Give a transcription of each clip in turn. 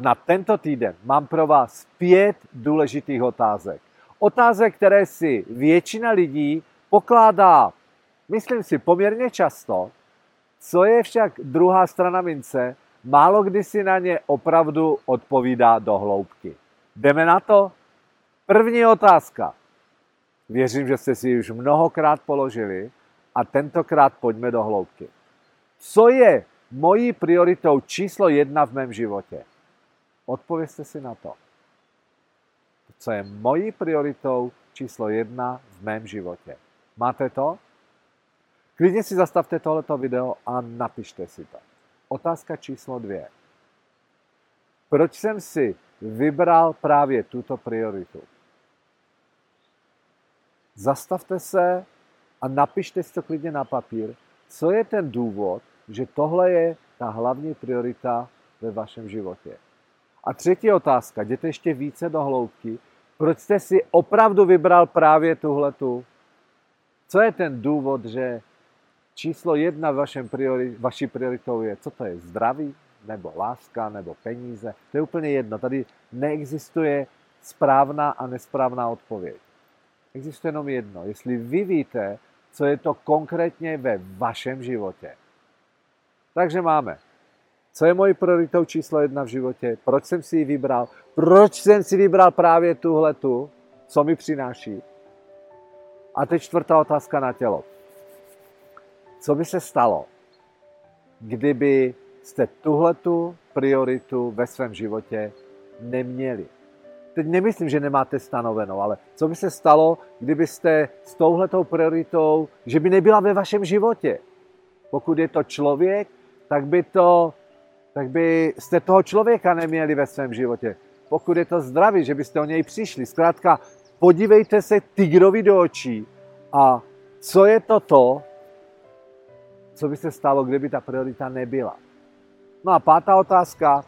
Na tento týden mám pro vás pět důležitých otázek. Otázek, které si většina lidí pokládá, myslím si, poměrně často. Co je však druhá strana mince, málo kdy si na ně opravdu odpovídá do hloubky. Jdeme na to? První otázka. Věřím, že jste si ji už mnohokrát položili a tentokrát pojďme do hloubky. Co je mojí prioritou číslo jedna v mém životě? Odpovězte si na to. Co je mojí prioritou číslo jedna v mém životě? Máte to? Klidně si zastavte tohleto video a napište si to. Otázka číslo dvě. Proč jsem si vybral právě tuto prioritu? Zastavte se a napište si to klidně na papír, co je ten důvod, že tohle je ta hlavní priorita ve vašem životě. A třetí otázka, jděte ještě více do hloubky. Proč jste si opravdu vybral právě tuhletu? Co je ten důvod, že číslo jedna vašem priori, vaší prioritou je, co to je, zdraví, nebo láska, nebo peníze? To je úplně jedno. Tady neexistuje správná a nesprávná odpověď. Existuje jenom jedno. Jestli vy víte, co je to konkrétně ve vašem životě. Takže máme co je mojí prioritou číslo jedna v životě, proč jsem si ji vybral, proč jsem si vybral právě tuhletu, co mi přináší. A teď čtvrtá otázka na tělo. Co by se stalo, kdyby jste tuhletu prioritu ve svém životě neměli? Teď nemyslím, že nemáte stanovenou, ale co by se stalo, kdybyste s touhletou prioritou, že by nebyla ve vašem životě? Pokud je to člověk, tak by to tak byste toho člověka neměli ve svém životě. Pokud je to zdraví, že byste o něj přišli. Zkrátka, podívejte se tigrovi do očí a co je to to, co by se stalo, kdyby ta priorita nebyla. No a pátá otázka.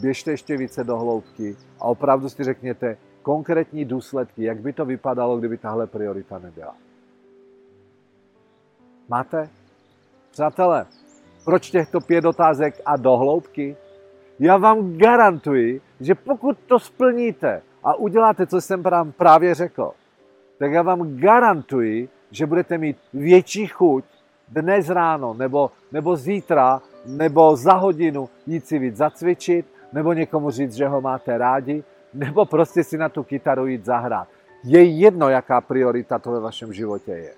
Běžte ještě více do hloubky a opravdu si řekněte konkrétní důsledky, jak by to vypadalo, kdyby tahle priorita nebyla. Máte? Přátelé, proč těchto pět otázek a dohloubky? Já vám garantuji, že pokud to splníte a uděláte, co jsem vám právě řekl, tak já vám garantuji, že budete mít větší chuť dnes ráno, nebo, nebo zítra, nebo za hodinu jít si víc zacvičit, nebo někomu říct, že ho máte rádi, nebo prostě si na tu kytaru jít zahrát. Je jedno, jaká priorita to ve vašem životě je.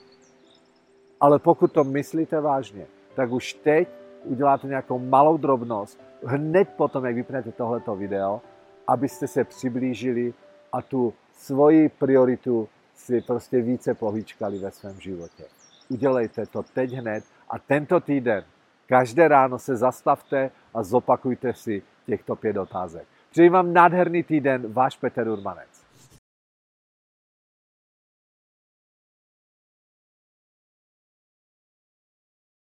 Ale pokud to myslíte vážně, tak už teď uděláte nějakou malou drobnost hned potom, jak vypnete tohleto video, abyste se přiblížili a tu svoji prioritu si prostě více pohýčkali ve svém životě. Udělejte to teď hned a tento týden každé ráno se zastavte a zopakujte si těchto pět otázek. Přeji vám nádherný týden, váš Petr Urmanec.